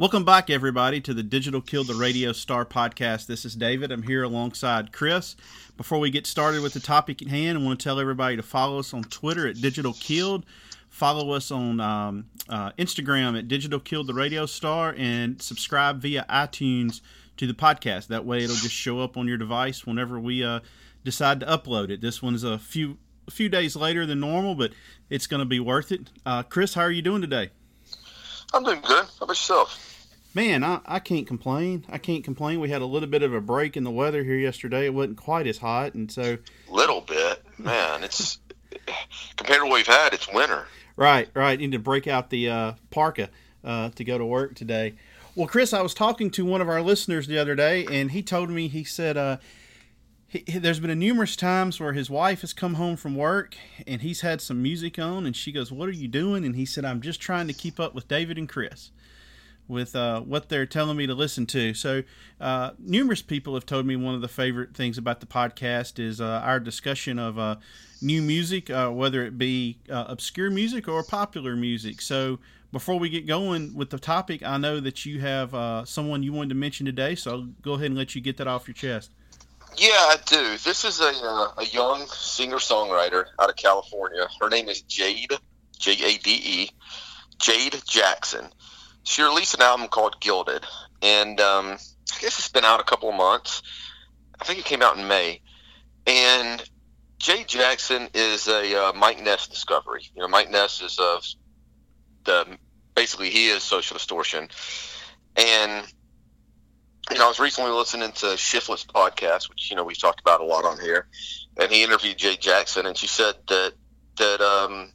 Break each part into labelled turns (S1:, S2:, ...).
S1: Welcome back, everybody, to the Digital Killed the Radio Star podcast. This is David. I'm here alongside Chris. Before we get started with the topic at hand, I want to tell everybody to follow us on Twitter at Digital Killed. Follow us on um, uh, Instagram at Digital Killed the Radio Star and subscribe via iTunes to the podcast. That way, it'll just show up on your device whenever we uh, decide to upload it. This one's a few a few days later than normal, but it's going to be worth it. Uh, Chris, how are you doing today?
S2: I'm doing good. How about yourself?
S1: Man, I, I can't complain. I can't complain. We had a little bit of a break in the weather here yesterday. It wasn't quite as hot, and so
S2: little bit, man. It's compared to what we've had. It's winter.
S1: Right, right. Need to break out the uh, parka uh, to go to work today. Well, Chris, I was talking to one of our listeners the other day, and he told me he said uh, he, there's been a numerous times where his wife has come home from work and he's had some music on, and she goes, "What are you doing?" And he said, "I'm just trying to keep up with David and Chris." with uh, what they're telling me to listen to. So, uh, numerous people have told me one of the favorite things about the podcast is uh, our discussion of uh, new music, uh, whether it be uh, obscure music or popular music. So, before we get going with the topic, I know that you have someone you wanted to mention today, so I'll go ahead and let you get that off your chest.
S2: Yeah, I do. This is a, a young singer songwriter out of California. Her name is Jade, J A D E, Jade Jackson she released an album called Gilded, and um, I guess it's been out a couple of months. I think it came out in May, and Jade Jackson is a uh, Mike Ness discovery. You know, Mike Ness is of the basically he is Social Distortion, and know I was recently listening to Shiftless podcast, which you know we've talked about a lot on here, and he interviewed Jade Jackson, and she said that that um,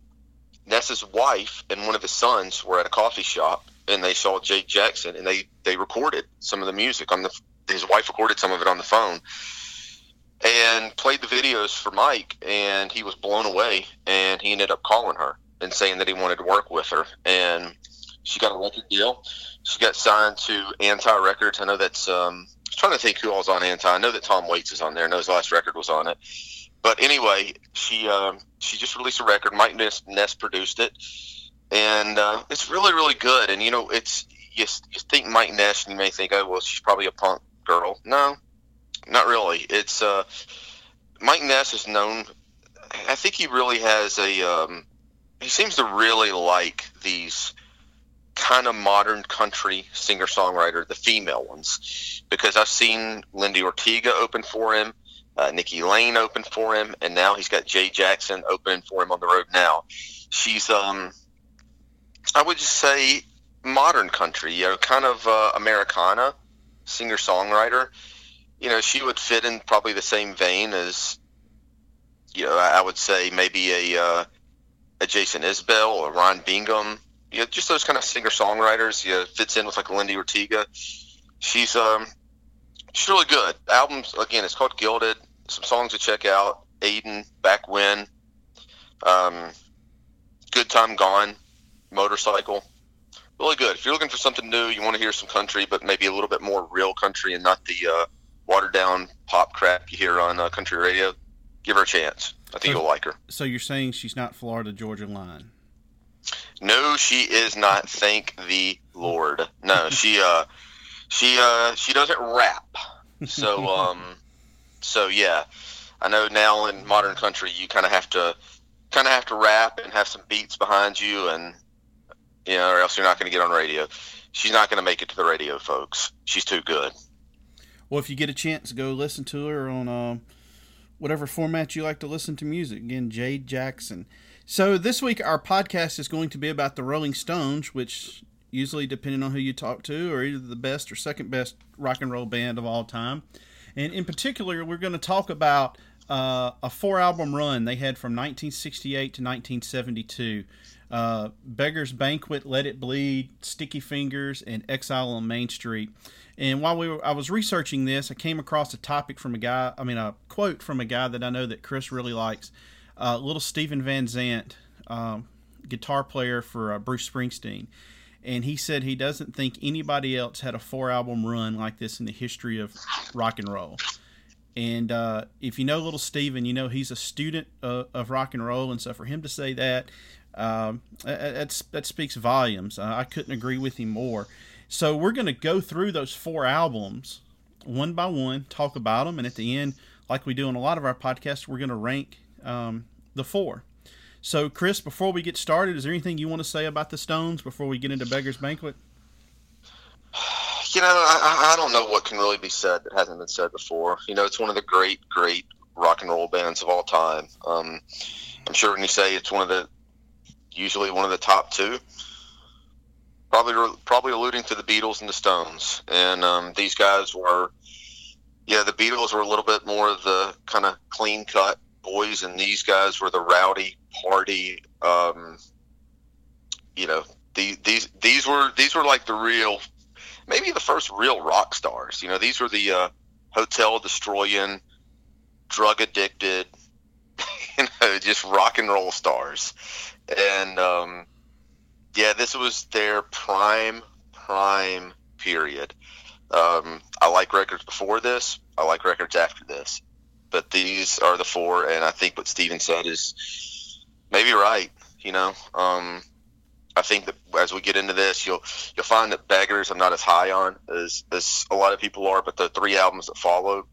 S2: Ness's wife and one of his sons were at a coffee shop and they saw Jade Jackson, and they they recorded some of the music on the. His wife recorded some of it on the phone, and played the videos for Mike, and he was blown away, and he ended up calling her and saying that he wanted to work with her, and she got a record deal. She got signed to Anti Records. I know that's. Um, I was trying to think who all's on Anti. I know that Tom Waits is on there. I know his last record was on it. But anyway, she um, she just released a record. Mike Ness, Ness produced it and uh, it's really really good. And you know, it's you, you think Mike Ness, and you may think, oh well, she's probably a punk girl. No, not really. It's uh, Mike Ness is known. I think he really has a. Um, he seems to really like these kind of modern country singer songwriter, the female ones, because I've seen Lindi Ortega open for him. Uh, Nikki Lane open for him, and now he's got Jade Jackson opening for him on the road now. She's um I would just say modern country, you know, kind of uh, Americana, singer songwriter. You know, she would fit in probably the same vein as, you know, I would say maybe a uh, a Jason Isbell or Ryan Bingham. You know, just those kind of singer songwriters. Know, fits in with like Lindi Ortega. She's um, she's really good. Albums again, it's called Gilded. Some songs to check out. Aiden, Back When, um, Good Time Gone motorcycle. Really good. If you're looking for something new, you want to hear some country, but maybe a little bit more real country and not the uh, watered down pop crap you hear on uh, country radio, give her a chance. I think so, you'll like her.
S1: So you're saying she's not Florida Georgia line?
S2: No, she is not. Thank the Lord. No, she uh, she uh, she doesn't rap. So um, so yeah, I know now in modern country you kind of have to kind of have to rap and have some beats behind you and you know, or else you're not going to get on radio. She's not going to make it to the radio, folks. She's too good.
S1: Well, if you get a chance, go listen to her on uh, whatever format you like to listen to music. Again, Jade Jackson. So this week our podcast is going to be about the Rolling Stones, which usually, depending on who you talk to, are either the best or second best rock and roll band of all time. And in particular, we're going to talk about uh, a four album run they had from 1968 to 1972 uh, Beggar's Banquet, Let It Bleed, Sticky Fingers, and Exile on Main Street. And while we were, I was researching this, I came across a topic from a guy, I mean, a quote from a guy that I know that Chris really likes, uh, little Steven Van Zandt, um, guitar player for uh, Bruce Springsteen. And he said he doesn't think anybody else had a four album run like this in the history of rock and roll. And uh, if you know little Steven, you know he's a student of, of rock and roll. And so for him to say that, Um, that, that speaks volumes. Uh, I couldn't agree with him more. So we're going to go through those four albums one by one, talk about them, and at the end, like we do in a lot of our podcasts, we're going to rank um, the four. So, Chris, before we get started, is there anything you want to say about the Stones before we get into Beggar's Banquet?
S2: You know, I, I don't know what can really be said that hasn't been said before. You know, it's one of the great, great rock and roll bands of all time. Um, I'm sure when you say it's one of the, usually one of the top two, probably probably alluding to the Beatles and the Stones. And um, these guys were, yeah, the Beatles were a little bit more of the kind of clean cut boys, and these guys were the rowdy party. Um, you know, the, these these were these were like the real, maybe the first real rock stars. You know, these were the uh, hotel destroying, drug addicted, you know, just rock and roll stars, and um, yeah, this was their prime prime period. Um, I like records before this. I like records after this, but these are the four, and I think what Steven said is maybe right. You know, um, I think that as we get into this, you'll you'll find that Beggars I'm not as high on as as a lot of people are, but the three albums that followed,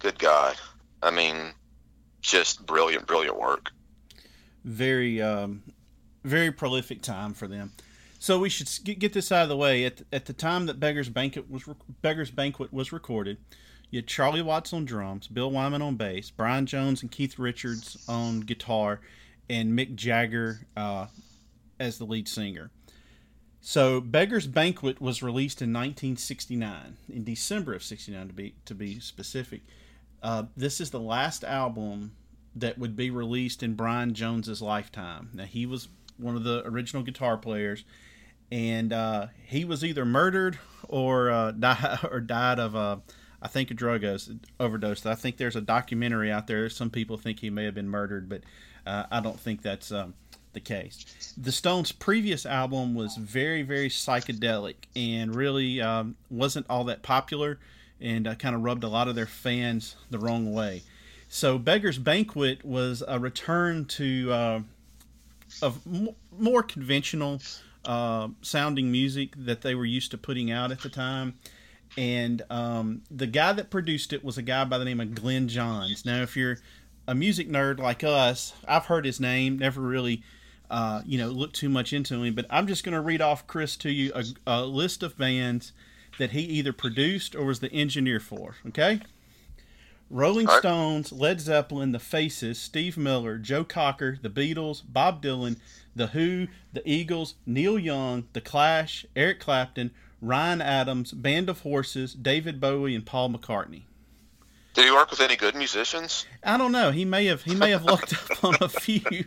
S2: good God, I mean, just brilliant, brilliant work.
S1: Very, um, very prolific time for them. So we should get this out of the way. At, at the time that Beggar's Banquet was Beggar's Banquet was recorded, you had Charlie Watts on drums, Bill Wyman on bass, Brian Jones and Keith Richards on guitar, and Mick Jagger uh, as the lead singer. So Beggar's Banquet was released in 1969, in December of '69 to be to be specific. Uh, this is the last album that would be released in Brian Jones's lifetime. Now he was one of the original guitar players, and uh, he was either murdered or uh, died or died of a, uh, I think a drug overdose. I think there's a documentary out there. Some people think he may have been murdered, but uh, I don't think that's um, the case. The Stones' previous album was very, very psychedelic and really um, wasn't all that popular, and uh, kind of rubbed a lot of their fans the wrong way. So, Beggar's Banquet was a return to uh, of more conventional uh, sounding music that they were used to putting out at the time. And um, the guy that produced it was a guy by the name of Glyn Johns. Now, if you're a music nerd like us, I've heard his name, never really, uh, you know, looked too much into him. But I'm just going to read off, Chris, to you a, a list of bands that he either produced or was the engineer for. Okay? Rolling right. Stones, Led Zeppelin, The Faces, Steve Miller, Joe Cocker, The Beatles, Bob Dylan, The Who, The Eagles, Neil Young, The Clash, Eric Clapton, Ryan Adams, Band of Horses, David Bowie, and Paul McCartney.
S2: Did he work with any good musicians?
S1: I don't know. He may have. He may have looked up on a few.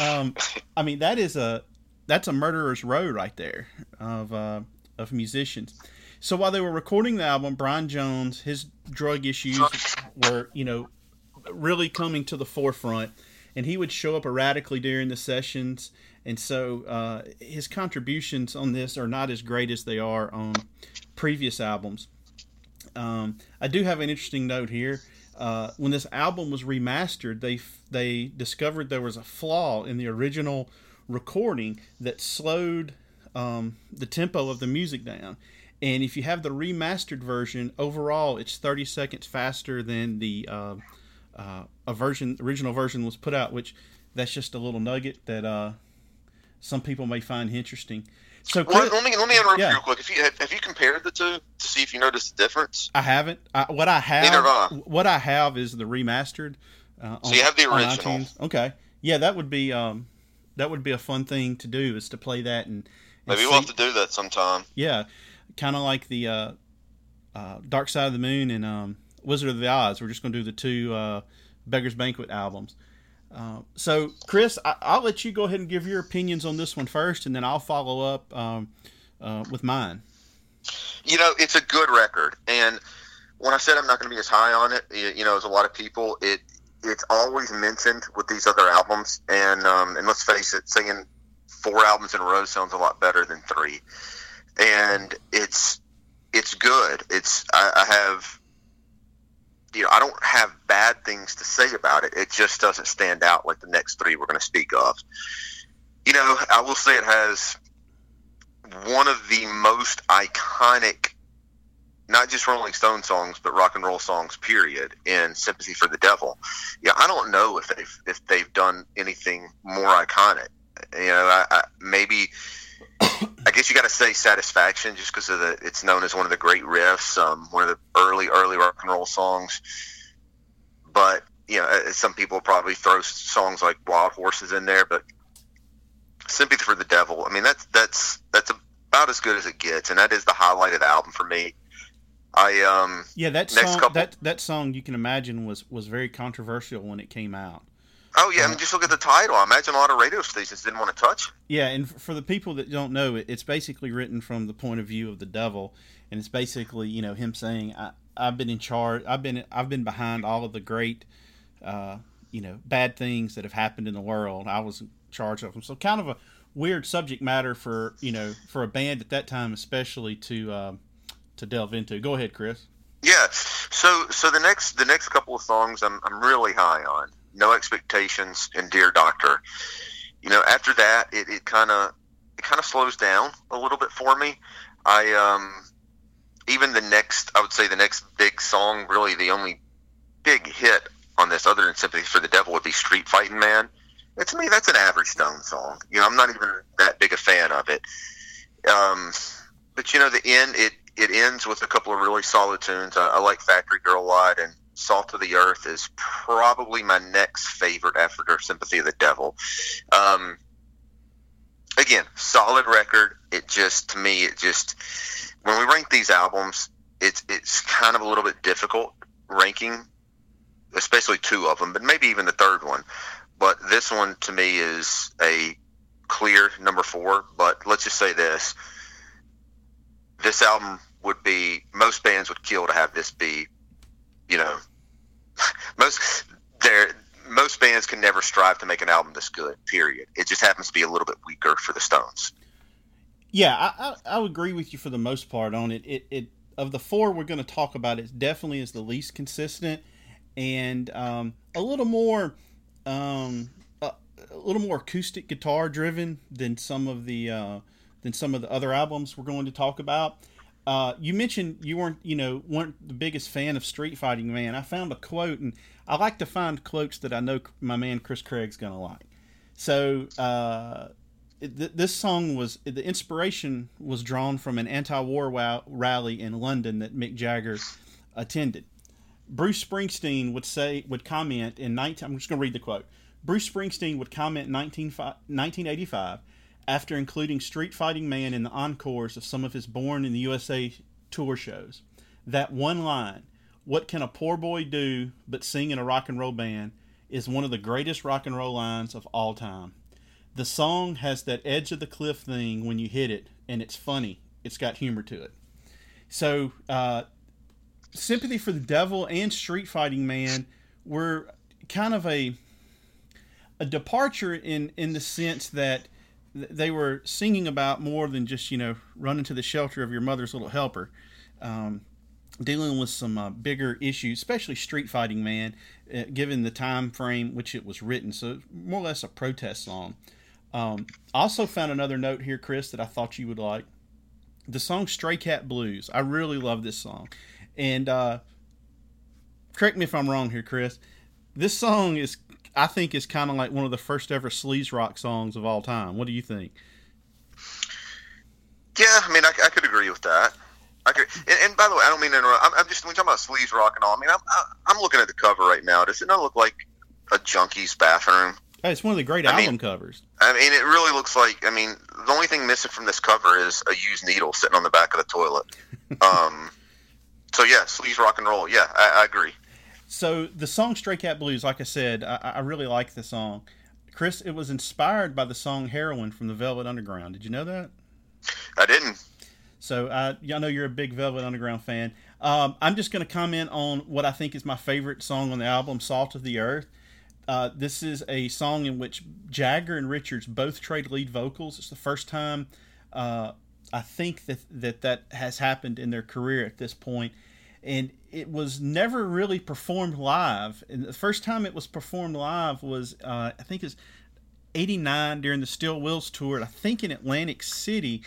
S1: Um, I mean, that is a that's a murderer's row right there of uh, of musicians. So while they were recording the album, Brian Jones, his drug issues were, you know, really coming to the forefront, and he would show up erratically during the sessions, and so uh, his contributions on this are not as great as they are on previous albums. Um, I do have an interesting note here. Uh, when this album was remastered, they they discovered there was a flaw in the original recording that slowed um, the tempo of the music down. And if you have the remastered version, overall it's 30 seconds faster than the uh, uh, a version original version was put out. Which that's just a little nugget that uh, some people may find interesting. So
S2: well, let me let me interrupt yeah. you real quick. If you have, have, you compared the two to see if you noticed the difference?
S1: I haven't. I, what I have,
S2: Neither have I.
S1: what I have is the remastered.
S2: Uh, so you have the original.
S1: Okay, yeah, that would be um, that would be a fun thing to do is to play that and, and
S2: maybe see. we'll have to do that sometime.
S1: Yeah, kind of like the uh, uh, Dark Side of the Moon and um, Wizard of the Oz. We're just going to do the two uh, Beggar's Banquet albums. Uh, so, Chris, I- will let you go ahead and give your opinions on this one first, and then I'll follow up um, uh, with mine.
S2: You know, it's a good record, and when I said I'm not going to be as high on it, you know, as a lot of people, it it's always mentioned with these other albums, and um, and let's face it, singing four albums in a row sounds a lot better than three and it's it's good. It's I, I have you know I don't have bad things to say about it. It just doesn't stand out like the next three we're going to speak of. You know, I will say it has one of the most iconic, not just Rolling Stone songs, but rock and roll songs. Period. In "Sympathy for the Devil." Yeah, I don't know if they've if they've done anything more iconic. You know, I, I, maybe. I guess you got to say "Satisfaction" just because of the. It's known as one of the great riffs, um, one of the early early rock and roll songs. But you know, uh, some people probably throw songs like "Wild Horses" in there, but "Sympathy for the Devil." I mean, that's that's that's about as good as it gets, and that is the highlight of the album for me. I um
S1: yeah that song couple, that that song you can imagine was was very controversial when it came out.
S2: Oh yeah, I mean, just look at the title. I imagine a lot of radio stations didn't want to touch it.
S1: Yeah, and for the people that don't know, it's basically written from the point of view of the devil, and it's basically you know him saying, I, "I've been in charge. I've been I've been behind all of the great, uh, you know, bad things that have happened in the world. I was in charge of them." So kind of a weird subject matter for you know for a band at that time, especially to uh, to delve into. Go ahead, Chris.
S2: Yeah. So so the next the next couple of songs I'm I'm really high on. No Expectations, and Dear Doctor. You know, after that, it, kind of it kind of slows down a little bit for me. I um even the next I would say the next big song, really the only big hit on this other than Sympathy for the Devil would be Street Fighting Man. And to me, that's an average Stone song. You know, I'm not even that big a fan of it. Um, but you know, the end it it ends with a couple of really solid tunes. I, I like Factory Girl a lot, and Salt of the Earth is probably my next favorite after Sympathy of the Devil. Um, again, solid record. It just to me, it just when we rank these albums, it's it's kind of a little bit difficult ranking, especially two of them, but maybe even the third one. But this one to me is a clear number four. But let's just say this: this album would be most bands would kill to have this be you know, most there most bands can never strive to make an album this good. Period. It just happens to be a little bit weaker for the Stones.
S1: Yeah, I, I, I agree with you for the most part on it. It, it of the four we're going to talk about, it definitely is the least consistent and um, a little more um, a, a, little more acoustic guitar driven than some of the uh, than some of the other albums we're going to talk about. Uh, you mentioned you weren't, you know, weren't the biggest fan of Street Fighting Man. I found a quote, and I like to find quotes that I know my man Chris Craig's gonna like. So uh, th- this song was the inspiration was drawn from an anti-war wa- rally in London that Mick Jagger attended. Bruce Springsteen would say would comment in 19. I'm just gonna read the quote. Bruce Springsteen would comment in 19, 1985 after including Street Fighting Man in the encores of some of his Born in the USA tour shows. That one line, What can a poor boy do but sing in a rock and roll band, is one of the greatest rock and roll lines of all time. The song has that edge of the cliff thing when you hit it, and it's funny. It's got humor to it. So, uh, Sympathy for the Devil and Street Fighting Man were kind of a a departure in in the sense that they were singing about more than just you know running to the shelter of your mother's little helper um, dealing with some uh, bigger issues especially street fighting man uh, given the time frame which it was written. So more or less a protest song. Um, also found another note here chris that i thought you would like. The song stray cat blues. I really love this song. And uh, correct me if i'm wrong here chris. This song is I think is kind of like one of the first ever sleaze rock songs of all time. What do you think?
S2: Yeah, I mean, I, I could agree with that. I could, and, and, by the way, I don't mean to interrupt. I'm, I'm just when talking about sleaze rock and all. I mean, I'm I'm looking at the cover right now. Does it not look like a junkie's bathroom?
S1: Hey, it's one of the great I album mean, covers.
S2: I mean, it really looks like. I mean, the only thing missing from this cover is a used needle sitting on the back of the toilet. um, so yeah, sleaze rock and roll. Yeah, I, I agree.
S1: So the song "Stray Cat Blues," like I said, I, I really like the song. Chris, it was inspired by the song "Heroin" from the Velvet Underground. Did you know that?
S2: I didn't.
S1: So I, I know you're a big Velvet Underground fan. Um, I'm just going to comment on what I think is my favorite song on the album, "Salt of the Earth." Uh, this is a song in which Jagger and Richards both trade lead vocals. It's the first time uh, I think that, that that has happened in their career at this point and it was never really performed live. And the first time it was performed live was, uh, I think, is '89 during the Steel Wheels tour. I think in Atlantic City,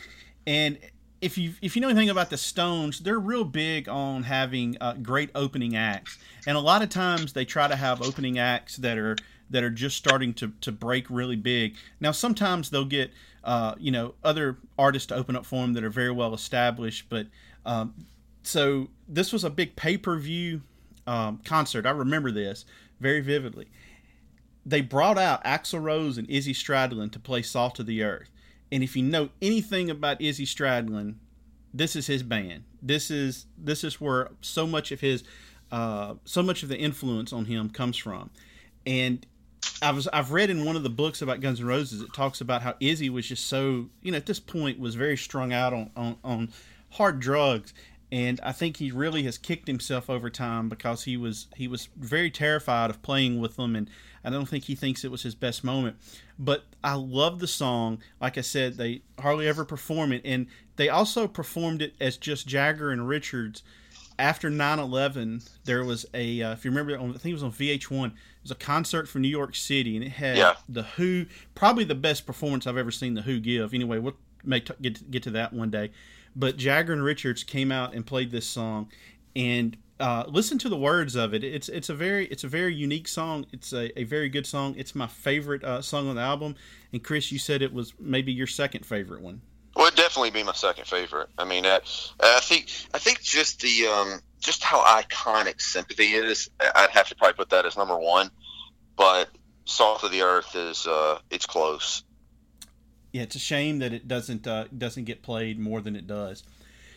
S1: and if you if you know anything about the Stones, they're real big on having uh, great opening acts, and a lot of times they try to have opening acts that are that are just starting to to break really big. Now sometimes they'll get uh, you know other artists to open up for them that are very well established, but um, so this was a big pay per view um, concert. I remember this very vividly. They brought out Axl Rose and Izzy Stradlin to play "Salt of the Earth." And if you know anything about Izzy Stradlin, this is his band. This is this is where so much of his uh, so much of the influence on him comes from. And I was I've read in one of the books about Guns N' Roses it talks about how Izzy was just so you know at this point was very strung out on on, on hard drugs and I think he really has kicked himself over time because he was he was very terrified of playing with them and I don't think he thinks it was his best moment. But I love the song. Like I said, they hardly ever perform it and they also performed it as just Jagger and Richards after 9/11 there was a uh, if you remember I think it was on VH1 it was a concert for New York City and it had
S2: Yeah.
S1: the Who probably the best performance I've ever seen the Who give anyway we'll may get get to that one day but Jagger and Richards came out and played this song and uh, listen to the words of it it's it's a very it's a very unique song it's a, a very good song it's my favorite uh, song on the album and Chris you said it was maybe your second favorite one
S2: Well, it'd definitely be my second favorite. I mean, uh, I think I think just the um, just how iconic sympathy is. I'd have to probably put that as number one. But Salt of the Earth is uh, it's close.
S1: Yeah, it's a shame that it doesn't uh, doesn't get played more than it does.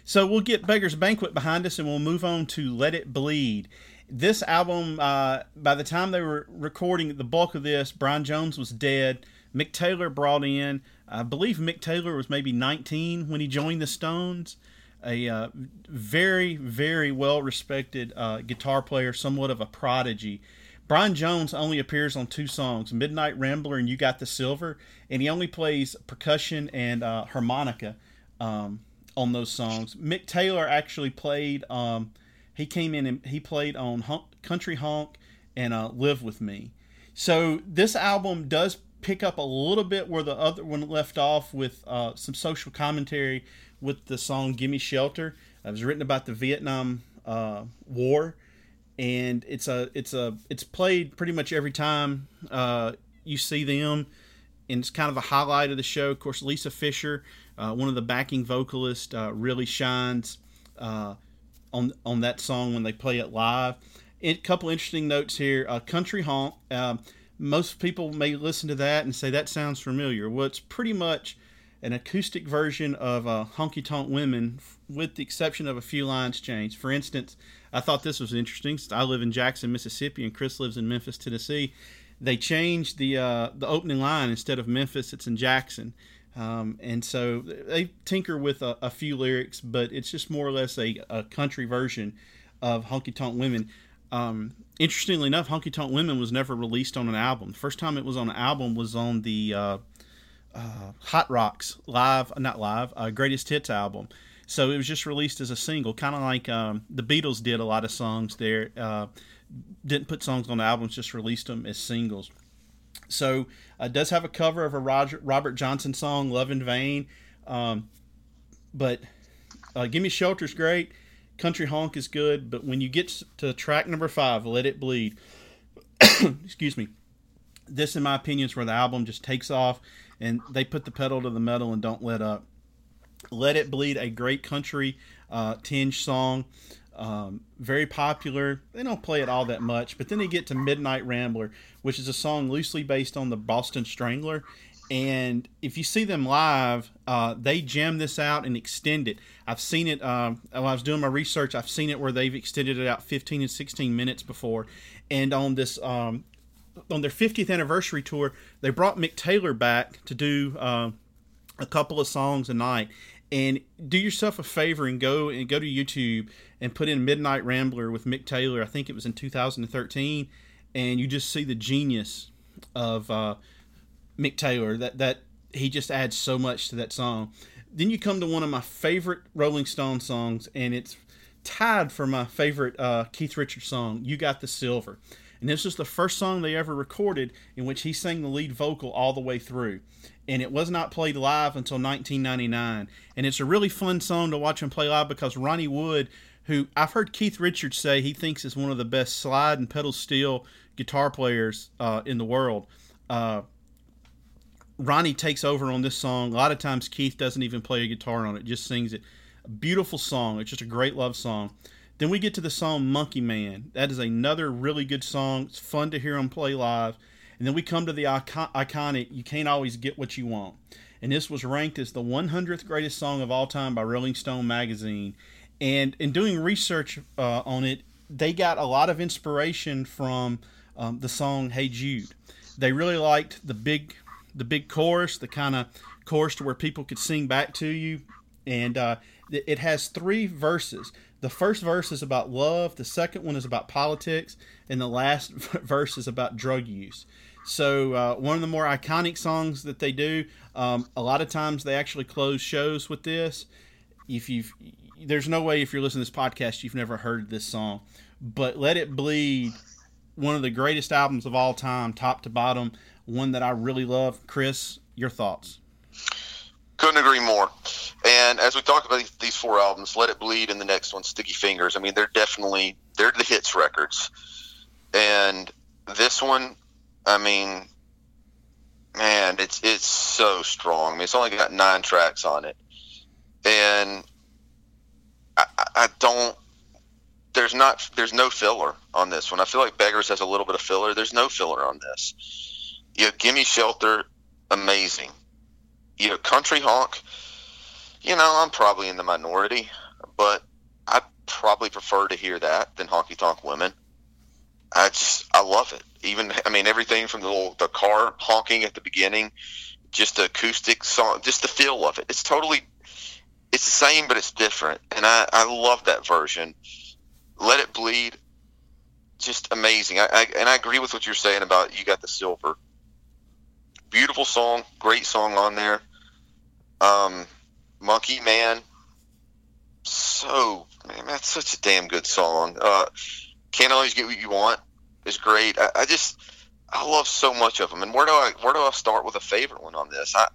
S1: So we'll get Beggar's Banquet behind us, and we'll move on to Let It Bleed. This album, uh, by the time they were recording the bulk of this, Brian Jones was dead. Mick Taylor brought in, I believe Mick Taylor was maybe 19 when he joined the Stones. A uh, very, very well respected uh, guitar player, somewhat of a prodigy. Brian Jones only appears on two songs, Midnight Rambler and You Got the Silver, and he only plays percussion and uh, harmonica um, on those songs. Mick Taylor actually played, um, he came in and he played on Country Honk and uh, Live With Me. So this album does pick up a little bit where the other one left off with uh, some social commentary with the song "Gimme Shelter." It was written about the Vietnam uh, War, and it's a it's a it's played pretty much every time uh, you see them, and it's kind of a highlight of the show. Of course, Lisa Fischer, uh, one of the backing vocalists, uh, really shines uh, on on that song when they play it live. A couple interesting notes here: uh, "Country Honk." Um, most people may listen to that and say that sounds familiar. Well, it's pretty much an acoustic version of uh, Honky Tonk Women, with the exception of a few lines changed. For instance, I thought this was interesting. I live in Jackson, Mississippi, and Chris lives in Memphis, Tennessee. They changed the uh, the opening line instead of Memphis, it's in Jackson. Um, and so they tinker with a, a, few lyrics, but it's just more or less a, a country version of Honky Tonk Women. Um, interestingly enough, Honky Tonk Women was never released on an album. The first time it was on an album was on the uh, uh, Hot Rocks live, not live, uh, Greatest Hits album. So it was just released as a single, kind of like um, the Beatles did a lot of songs there. Uh, didn't put songs on the albums, just released them as singles. So uh, does have a cover of a Roger, Robert Johnson song, "Love in Vain," um, but uh, "Give Me Shelter's great. Country Honk is good, but when you get to track number five, "Let It Bleed," excuse me, this, in my opinion, is where the album just takes off, and they put the pedal to the metal and don't let up. "Let It Bleed," a great country uh, tinge song. Um, very popular. They don't play it all that much, but then they get to Midnight Rambler, which is a song loosely based on the Boston Strangler. And if you see them live, uh, they jam this out and extend it. I've seen it um, while I was doing my research. I've seen it where they've extended it out 15 and 16 minutes before. And on this, um, on their 50th anniversary tour, they brought Mick Taylor back to do uh, a couple of songs a night and do yourself a favor and go and go to YouTube and put in Midnight Rambler with Mick Taylor. I think it was in 2013, and you just see the genius of uh, Mick Taylor. That that he just adds so much to that song. Then you come to one of my favorite Rolling Stone songs, and it's tied for my favorite uh, Keith Richards song. You got the silver. And this was the first song they ever recorded in which he sang the lead vocal all the way through. And it was not played live until 1999. And it's a really fun song to watch him play live because Ronnie Wood, who I've heard Keith Richards say he thinks is one of the best slide and pedal steel guitar players uh, in the world. Uh, Ronnie takes over on this song. A lot of times Keith doesn't even play a guitar on it, just sings it. A beautiful song. It's just a great love song. Then we get to the song Monkey Man. That is another really good song. It's fun to hear him play live. And then we come to the icon- iconic You Can't Always Get What You Want. And this was ranked as the 100th greatest song of all time by Rolling Stone magazine. And in doing research uh, on it, they got a lot of inspiration from um, the song Hey Jude. They really liked the big the big chorus, the kind of chorus to where people could sing back to you. And uh, it has three verses. The first verse is about love, the second one is about politics, and the last verse is about drug use. So, uh, one of the more iconic songs that they do, um, a lot of times they actually close shows with this. If you've, there's no way if you're listening to this podcast you've never heard this song, but Let It Bleed, one of the greatest albums of all time, top to bottom, one that I really love. Chris, your thoughts?
S2: Couldn't agree more. And as we talk about these four albums, Let It Bleed and the next one, Sticky Fingers, I mean, they're definitely, they're the hits records. And this one, I mean, man, it's, it's so strong. I mean, it's only got nine tracks on it. And I, I don't, there's not, there's no filler on this one. I feel like Beggars has a little bit of filler. There's no filler on this. Know, Gimme Shelter, amazing you know, country honk, you know, I'm probably in the minority, but I probably prefer to hear that than honky tonk women. I just I love it. Even I mean everything from the little the car honking at the beginning, just the acoustic song, just the feel of it. It's totally it's the same but it's different, and I I love that version. Let it bleed, just amazing. I, I and I agree with what you're saying about you got the silver. Beautiful song, great song on there. Um, Monkey Man, so man, that's such a damn good song. Uh, Can't always get what you want is great. I, I just I love so much of them. And where do I where do I start with a favorite one on this? I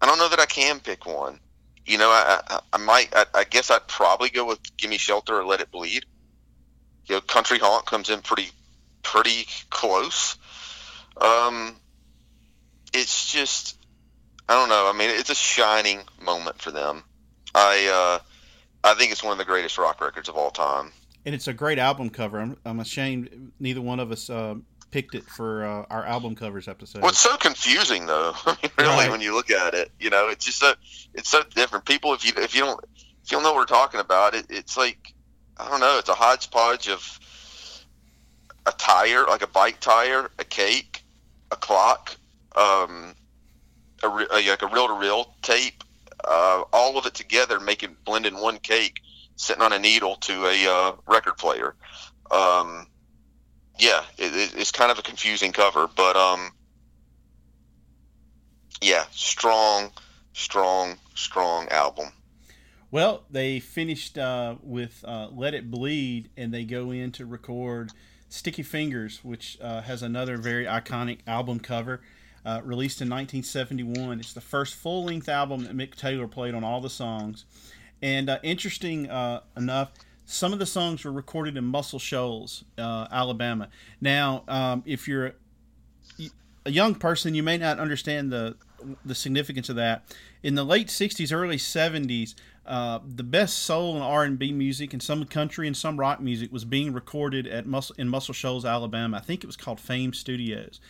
S2: I don't know that I can pick one. You know, I I, I might. I, I guess I'd probably go with "Gimme Shelter" or "Let It Bleed." You know, "Country Honk" comes in pretty pretty close. Um, it's just I don't know. I mean, it's a shining moment for them. I uh, I think it's one of the greatest rock records of all time.
S1: And it's a great album cover. I'm, I'm ashamed neither one of us uh, picked it for uh, our album covers episode.
S2: Well, it's so confusing though. I mean, really, right. when you look at it, you know, it's just so it's so different. People, if you if you don't if you don't know what we're talking about, it, it's like I don't know. It's a hodgepodge of a tire, like a bike tire, a cake, a clock, um, a, like a reel to reel tape, uh, all of it together, making blend in one cake, sitting on a needle to a uh, record player. Um, yeah, it, it's kind of a confusing cover, but um, yeah, strong, strong, strong album.
S1: Well, they finished uh, with uh, "Let It Bleed," and they go in to record "Sticky Fingers," which uh, has another very iconic album cover uh, released in 1971. It's the first full length album that Mick Taylor played on all the songs. And uh, interesting uh, enough, some of the songs were recorded in Muscle Shoals, uh, Alabama. Now, um, if you're a young person, you may not understand the the significance of that. In the late '60s, early '70s, uh, the best soul and R&B music and some country and some rock music was being recorded at Muscle, in Muscle Shoals, Alabama. I think it was called Fame Studios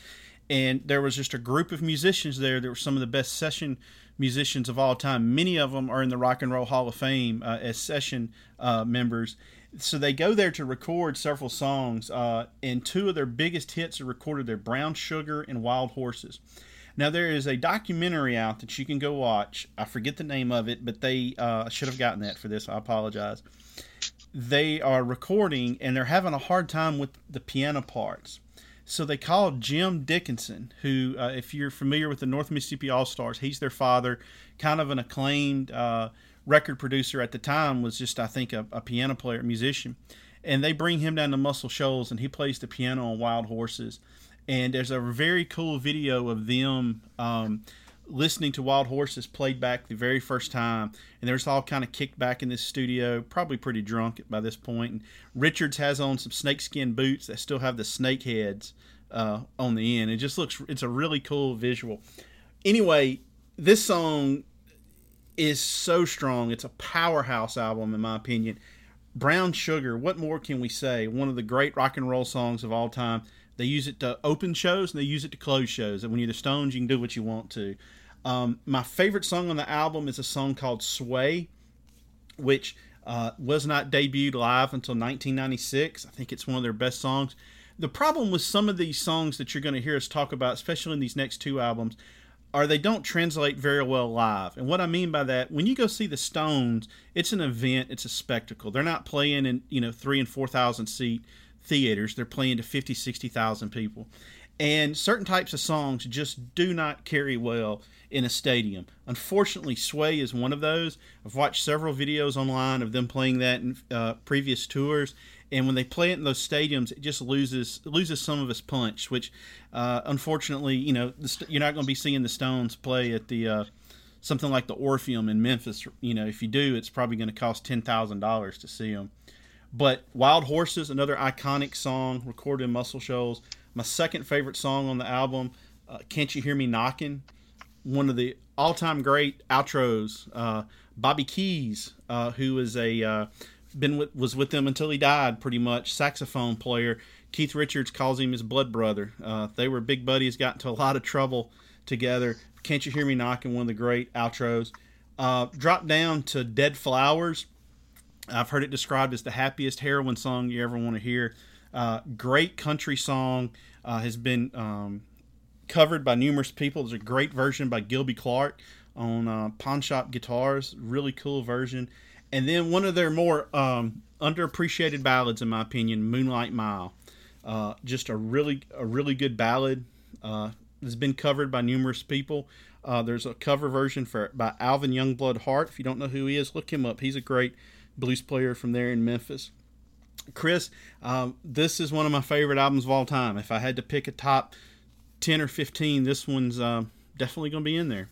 S1: and there was just a group of musicians there that were some of the best session musicians of all time. Many of them are in the Rock and Roll Hall of Fame uh, as session uh, members. So they go there to record several songs, uh, and two of their biggest hits are recorded there: "Brown Sugar" and "Wild Horses." Now there is a documentary out that you can go watch. I forget the name of it, but they uh, should have gotten that for this. I apologize. They are recording, and they're having a hard time with the piano parts so they called Jim Dickinson, who, uh, if you're familiar with the North Mississippi All Stars, he's their father, kind of an acclaimed uh, record producer at the time, was just, I think, a, a piano player, a musician. and they bring him down to Muscle Shoals, and he plays the piano on Wild Horses. And there's a very cool video of them um, listening to Wild Horses played back the very first time, and they're just all kind of kicked back in this studio, probably pretty drunk by this point. And Richards has on some snakeskin boots that still have the snake heads uh, on the end. It just looks, it's a really cool visual. Anyway, this song is so strong. It's a powerhouse album, in my opinion. Brown Sugar, what more can we say? One of the great rock and roll songs of all time. They use it to open shows and they use it to close shows. And when you're the Stones, you can do what you want to. Um, my favorite song on the album is a song called Sway, which uh, was not debuted live until 1996. I think it's one of their best songs. The problem with some of these songs that you're going to hear us talk about, especially in these next two albums, are they don't translate very well live. And what I mean by that, when you go see the Stones, it's an event, it's a spectacle. They're not playing in, you know, 3 and 4,000 seat theaters. They're playing to 50, 60,000 people. And certain types of songs just do not carry well in a stadium. Unfortunately, Sway is one of those. I've watched several videos online of them playing that in uh, previous tours, and when they play it in those stadiums, it just loses loses some of its punch. Which, uh, unfortunately, you know, you're not going to be seeing the Stones play at the uh, something like the Orpheum in Memphis. You know, if you do, it's probably going to cost ten thousand dollars to see them. But Wild Horses, another iconic song recorded in Muscle Shoals. My second favorite song on the album, uh, Can't You Hear Me Knocking? One of the all-time great outros. Uh, Bobby Keys, uh, who is a uh, been with, was with them until he died, pretty much. Saxophone player. Keith Richards calls him his blood brother. Uh, they were big buddies, got into a lot of trouble together. Can't you hear me knocking? One of the great outros. Uh, drop down to Dead Flowers. I've heard it described as the happiest heroin song you ever want to hear. Uh, great country song uh, has been um, covered by numerous people. There's a great version by Gilby Clarke on uh, Pawn Shop Guitars. Really cool version. And then one of their more um, underappreciated ballads, in my opinion, "Moonlight Mile." Uh, just a really a really good ballad. Uh, has been covered by numerous people. Uh, there's a cover version for by Alvin Youngblood Hart. If you don't know who he is, look him up. He's a great blues player from there in Memphis. Chris, um, this is one of my favorite albums of all time. If I had to pick a top ten or fifteen, this one's uh, definitely going to be in there.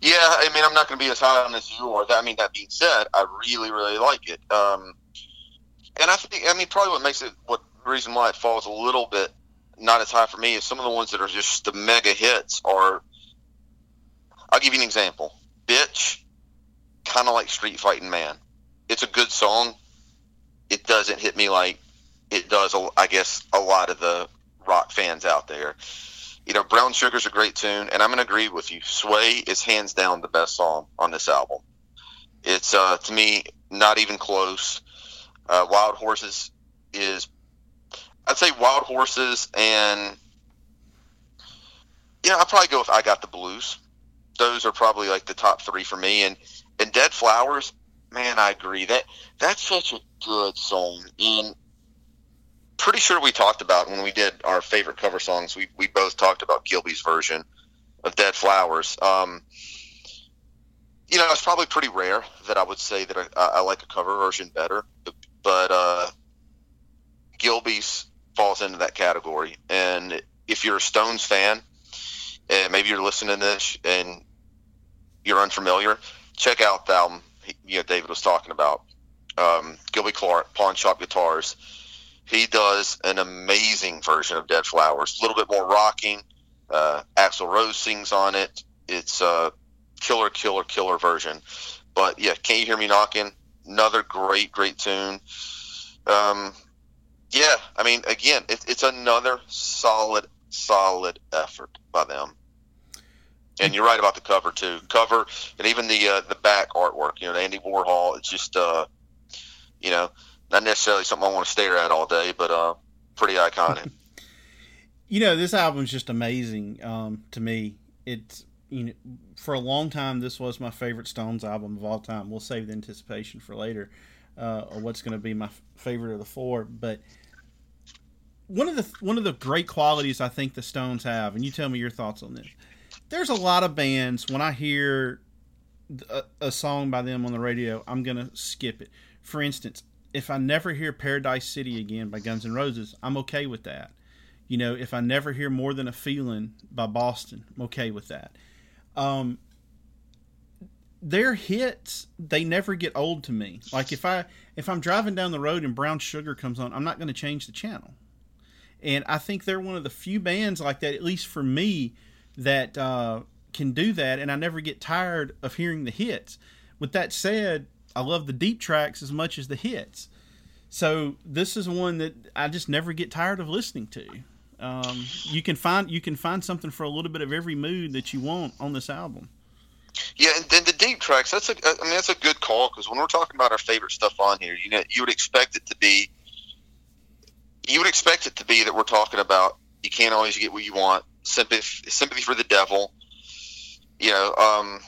S2: Yeah, I mean, I'm not going to be as high on as you are. I mean, that being said, I really, really like it. Um, and I think, I mean, probably what makes it, what reason why it falls a little bit not as high for me is some of the ones that are just the mega hits are. I'll give you an example. Bitch, kind of like Street Fighting Man. It's a good song. It doesn't hit me like it does, I guess, a lot of the rock fans out there you know, Brown Sugar's a great tune, and I'm going to agree with you. Sway is hands down the best song on this album. It's uh, to me not even close. Uh, Wild Horses is, I'd say Wild Horses, and yeah, I'll probably go with I Got the Blues. Those are probably like the top three for me. And and Dead Flowers, man, I agree that that's such a good song. And pretty sure we talked about when we did our favorite cover songs. We we both talked about Gilby's version of Dead Flowers. Um, you know, it's probably pretty rare that I would say that I, I like a cover version better, but, uh, Gilby's falls into that category. And if you're a Stones fan, and maybe you're listening to this and you're unfamiliar, check out the album you know David was talking about. Um, Gilby Clarke, Pawn Shop Guitars he does an amazing version of Dead Flowers. A little bit more rocking. Uh, Axl Rose sings on it. It's a killer, killer, killer version. But yeah, Can't You Hear Me Knocking? Another great, great tune. Um, yeah, I mean, again, it, it's another solid, solid effort by them. And you're right about the cover too. Cover and even the uh, the back artwork. You know, Andy Warhol. It's just, uh, you know, not necessarily something I want to stare at all day, but uh, pretty iconic.
S1: you know, this album is just amazing um, to me. It's you know, for a long time, this was my favorite Stones album of all time. We'll save the anticipation for later, uh, or what's going to be my favorite of the four. But one of the one of the great qualities I think the Stones have, and you tell me your thoughts on this. There's a lot of bands when I hear a, a song by them on the radio, I'm gonna skip it. For instance, if I never hear Paradise City again by Guns N' Roses, I'm okay with that. You know, if I never hear More Than a Feeling by Boston, I'm okay with that. Um, their hits, they never get old to me. Like if I if I'm driving down the road and Brown Sugar comes on, I'm not to change the channel. And I think they're one of the few bands like that, at least for me, that uh, can do that. And I never get tired of hearing the hits. With that said, I love the deep tracks as much as the hits. So this is one that I just never get tired of listening to. Um, you can find you can find something for a little bit of every mood that you want on this album.
S2: Yeah, and then the deep tracks. That's a. I mean, that's a good call because when we're talking about our favorite stuff on here, you know, you would expect it to be. You would expect it to be that we're talking about. You can't always get what you want. Sympathy, sympathy for the devil. You know, um,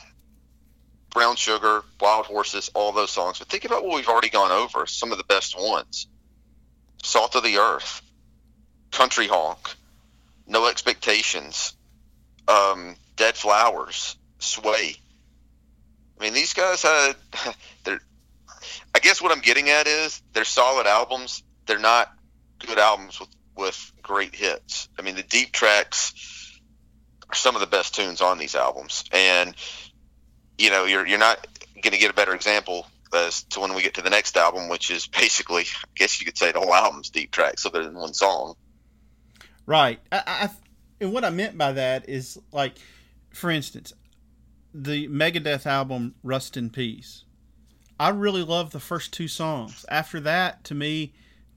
S2: Brown Sugar, Wild Horses, all those songs. But think about what we've already gone over. Some of the best ones: Salt of the Earth, Country Honk, No Expectations, um, Dead Flowers, Sway. I mean, these guys had. They're. I guess what I'm getting at is they're solid albums. They're not good albums with with great hits. I mean, the deep tracks are some of the best tunes on these albums, and you know, you're you're not going to get a better example as to when we get to the next album, which is basically, I guess you could say, the whole album's deep tracks other than one song.
S1: Right. I, I, and what I meant by that is like, for instance, the Megadeth album Rust in Peace. I really love the first two songs. After that, to me,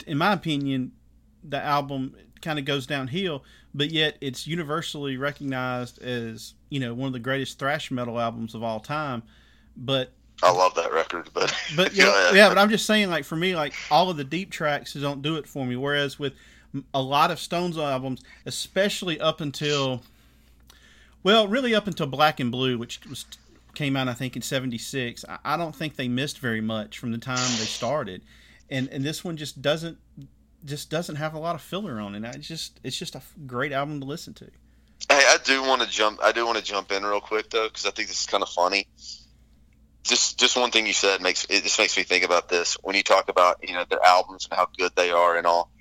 S1: in my opinion, the album kind of goes downhill, but yet it's universally recognized as you know one of the greatest thrash metal albums of all time. But
S2: I love that record, but
S1: but yeah, yeah, but I'm just saying, like for me, like all of the deep tracks don't do it for me. Whereas with a lot of Stones albums, especially up until well, really up until Black and Blue, which was came out I think in '76, I, I don't think they missed very much from the time they started, and and this one just doesn't just doesn't have a lot of filler on it. It's just it's just a great album to listen to.
S2: Hey, I do want to jump. I do want to jump in real quick though, because I think this is kind of funny. Just just one thing you said makes it just makes me think about this when you talk about you know their albums and how good they are and all.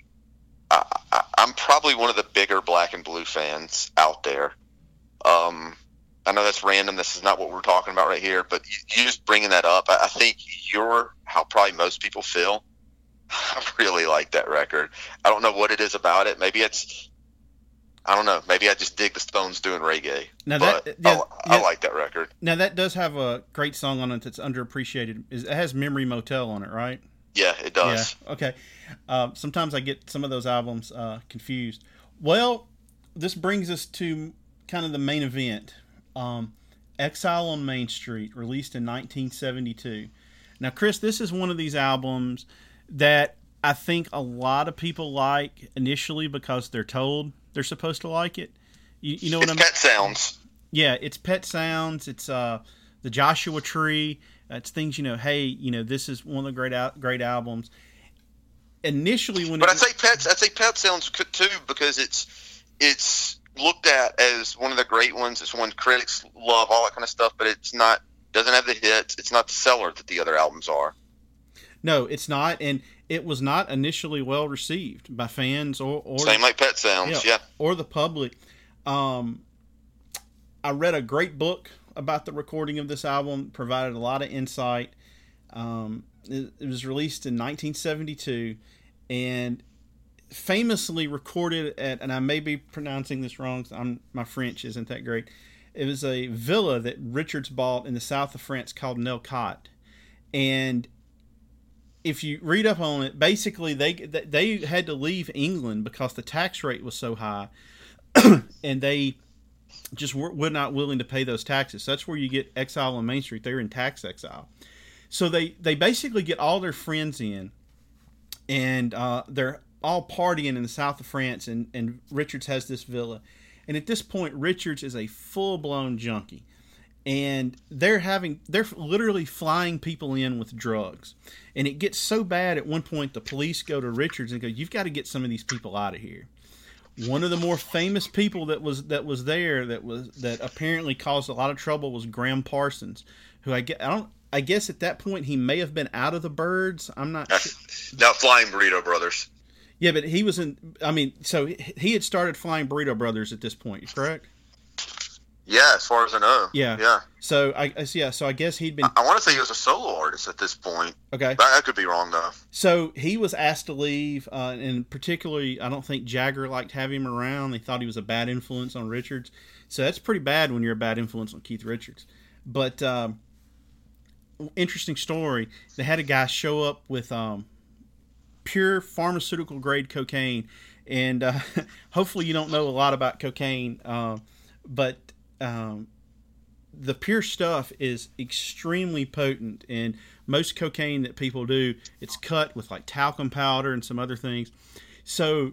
S2: I, I, I'm probably one of the bigger Black and Blue fans out there. Um, I know that's random. This is not what we're talking about right here, but you, you just bringing that up, I, I think you're how probably most people feel. I really like that record. I don't know what it is about it. Maybe it's I don't know. Maybe I just dig the Stones doing reggae. Now that yeah, I, I, like that record.
S1: Now that does have a great song on it that's underappreciated. It has "Memory Motel" on it, right?
S2: Yeah, it does.
S1: Yeah. Okay. Uh, sometimes I get some of those albums uh, confused. Well, this brings us to kind of the main event. Um, Exile on Main Street, released in 1972. Now, Chris, this is one of these albums that I think a lot of people like initially because they're told they're supposed to like it. You, you know
S2: what
S1: I'm
S2: Pet Sounds.
S1: Yeah, it's Pet Sounds. It's uh, the Joshua Tree. It's things you know. Hey, you know this is one of the great al- great albums. Initially, when
S2: but
S1: it,
S2: I say pets, I say Pet Sounds too because it's it's looked at as one of the great ones. It's one critics love, all that kind of stuff. But it's not doesn't have the hits. It's not the seller that the other albums are.
S1: No, it's not, and it was not initially well received by fans or, or
S2: same like Pet Sounds, yeah, yeah.
S1: or the public. Um, I read a great book about the recording of this album, provided a lot of insight. Um, it, it was released in 1972, and famously recorded at, and I may be pronouncing this wrong. I'm my French isn't that great. It was a villa that Richards bought in the south of France called Nellcôte, and if you read up on it, basically they they had to leave England because the tax rate was so high, and they just were, were not willing to pay those taxes. That's where you get exile on Main Street. They're in tax exile, so they they basically get all their friends in, and uh, they're all partying in the south of France, and, and Richards has this villa. And at this point, Richards is a full blown junkie. And they're having, they're literally flying people in with drugs. And it gets so bad at one point, the police go to Richards and go, You've got to get some of these people out of here. One of the more famous people that was that was there that was that apparently caused a lot of trouble was Gram Parsons, who I get I don't I guess at that point he may have been out of the Byrds I'm not.
S2: Sure. Now Flying Burrito Brothers.
S1: Yeah, but he was in. I mean, so he had started Flying Burrito Brothers at this point, correct?
S2: Yeah, as far as I know.
S1: Yeah.
S2: Yeah.
S1: So I yeah, so I guess he'd been.
S2: I, I want to say he was a solo artist at this point.
S1: Okay.
S2: But I could be wrong though.
S1: So he was asked to leave, uh, and particularly, I don't think Jagger liked having him around. They thought he was a bad influence on Richards. So that's pretty bad when you're a bad influence on Keith Richards. But um, interesting story. They had a guy show up with um, pure pharmaceutical grade cocaine, and uh, hopefully you don't know a lot about cocaine, uh, but um, the pure stuff is extremely potent and most cocaine that people do it's cut with like talcum powder and some other things. So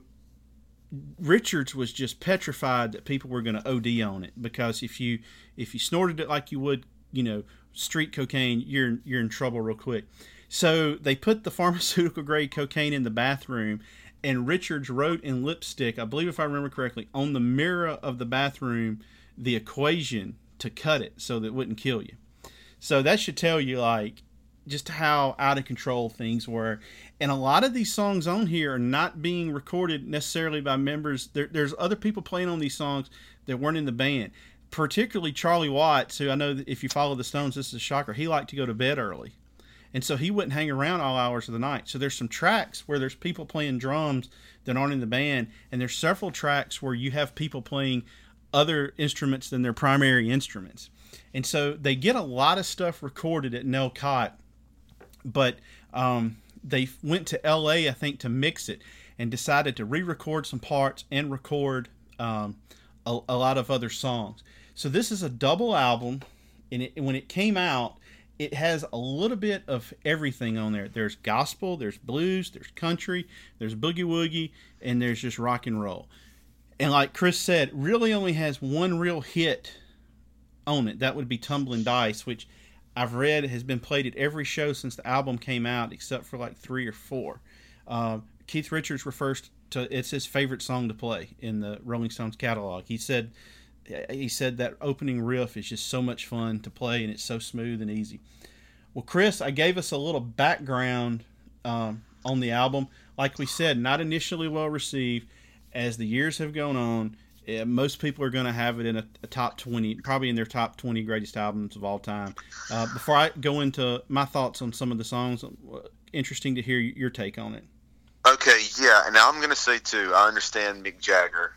S1: richards was just petrified that people were going to od on it because if you if you snorted it like you would you know street cocaine you're you're in trouble real quick. So they put the pharmaceutical grade cocaine in the bathroom and richards wrote in lipstick i believe if i remember correctly on the mirror of the bathroom the equation to cut it so that it wouldn't kill you. So that should tell you like just how out of control things were. And a lot of these songs on here are not being recorded necessarily by members. There, there's other people playing on these songs that weren't in the band. Particularly Charlie Watts, who I know if you follow the Stones, this is a shocker. He liked to go to bed early. And so he wouldn't hang around all hours of the night. So there's some tracks where there's people playing drums that aren't in the band, and there's several tracks where you have people playing other instruments than their primary instruments. And so they get a lot of stuff recorded at Nellcôte, but um, they went to LA, I think, to mix it and decided to re record some parts and record um, a, a, lot of other songs. So this is a double album, and it, when it came out, it has a little bit of everything on there. There's gospel, there's blues, there's country, there's boogie woogie, and there's just rock and roll and like Chris said, really only has one real hit on it. That would be Tumbling Dice, which I've read has been played at every show since the album came out, except for like three or four. Uh, Keith Richards refers to it's his favorite song to play in the Rolling Stones catalog. He said he said that opening riff is just so much fun to play and it's so smooth and easy. Well, Chris, I gave us a little background um, on the album. Like we said, not initially well received as the years have gone on, uh, most people are going to have it in a, a, top 20, probably in their top 20 greatest albums of all time. Uh, before I go into my thoughts on some of the songs, uh, interesting to hear your take on it.
S2: Okay, yeah. Now I'm going to say, too, I understand Mick Jagger,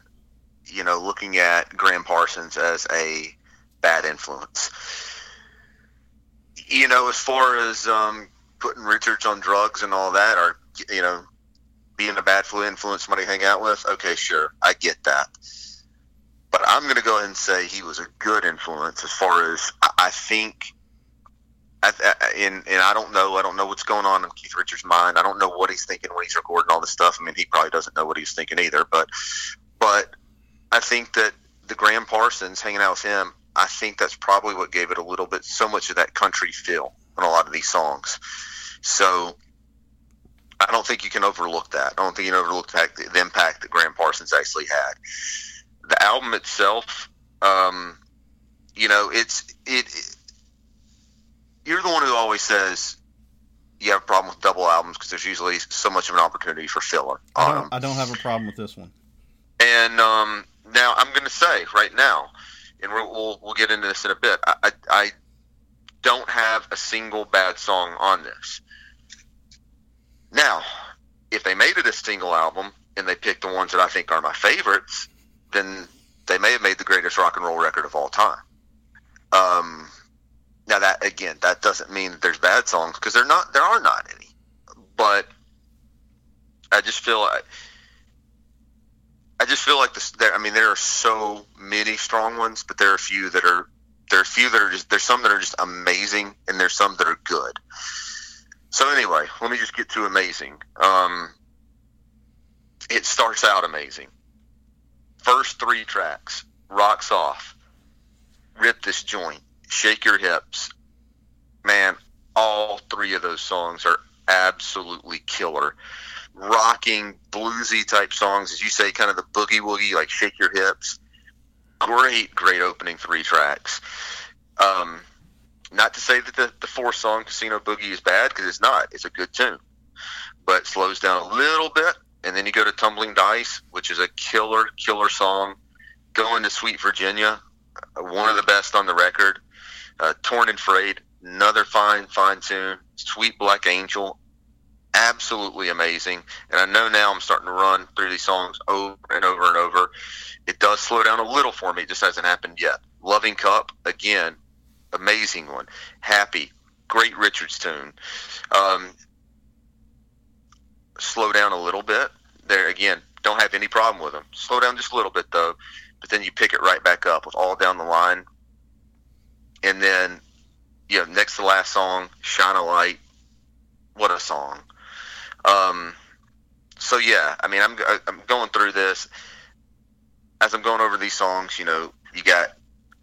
S2: you know, looking at Gram Parsons as a bad influence. You know, as far as um, putting Richards on drugs and all that, or, you know, being a bad influence somebody hang out with, okay, sure, I get that. But I'm going to go ahead and say he was a good influence as far as I, think. I, and, and I don't know. I don't know what's going on in Keith Richards' mind. I don't know what he's thinking when he's recording all this stuff. I mean, he probably doesn't know what he's thinking either. But, but I think that the Gram Parsons hanging out with him, I think that's probably what gave it a little bit so much of that country feel on a lot of these songs. So I don't think you can overlook that. I don't think you can overlook the, the impact that Gram Parsons actually had. The album itself, um, you know, it's it, it. You're the one who always says you have a problem with double albums because there's usually so much of an opportunity for filler.
S1: I don't, I don't have a problem with this one.
S2: And um, now I'm going to say right now, and we'll, we'll, we'll get into this in a bit. I, I, I don't have a single bad song on this. Now, if they made it a single album and they picked the ones that I think are my favorites, then they may have made the greatest rock and roll record of all time. Um, now that again, that doesn't mean that there's bad songs because they're not. There are not any. But I just feel like I just feel like this. There, I mean, there are so many strong ones, but there are a few that are there are a few that are just there's some that are just amazing, and there's some that are good. So anyway, let me just get to amazing. Um, it starts out amazing. First three tracks, rocks off, rip this joint, shake your hips. Man, all three of those songs are absolutely killer. Rocking, bluesy type songs, as you say, kind of the boogie woogie, like shake your hips. Great, great opening three tracks. Um, Not to say that the, the fourth song, Casino Boogie, is bad, because it's not. It's a good tune. But slows down a little bit. And then you go to Tumbling Dice, which is a killer, killer song. Going to Sweet Virginia, uh, one of the best on the record. Uh, Torn and Frayed, another fine, fine tune. Sweet Black Angel, absolutely amazing. And I know now I'm starting to run through these songs over and over and over. It does slow down a little for me. It just hasn't happened yet. Loving Cup, again, amazing one. Happy, great Richards tune. Um, slow down a little bit. There again, don't have any problem with them. Slow down just a little bit though, but then you pick it right back up with all down the line. And then, you know, next to last song, Shine a Light. What a song. Um, so yeah, I mean, I'm I'm going through this as I'm going over these songs. You know, you got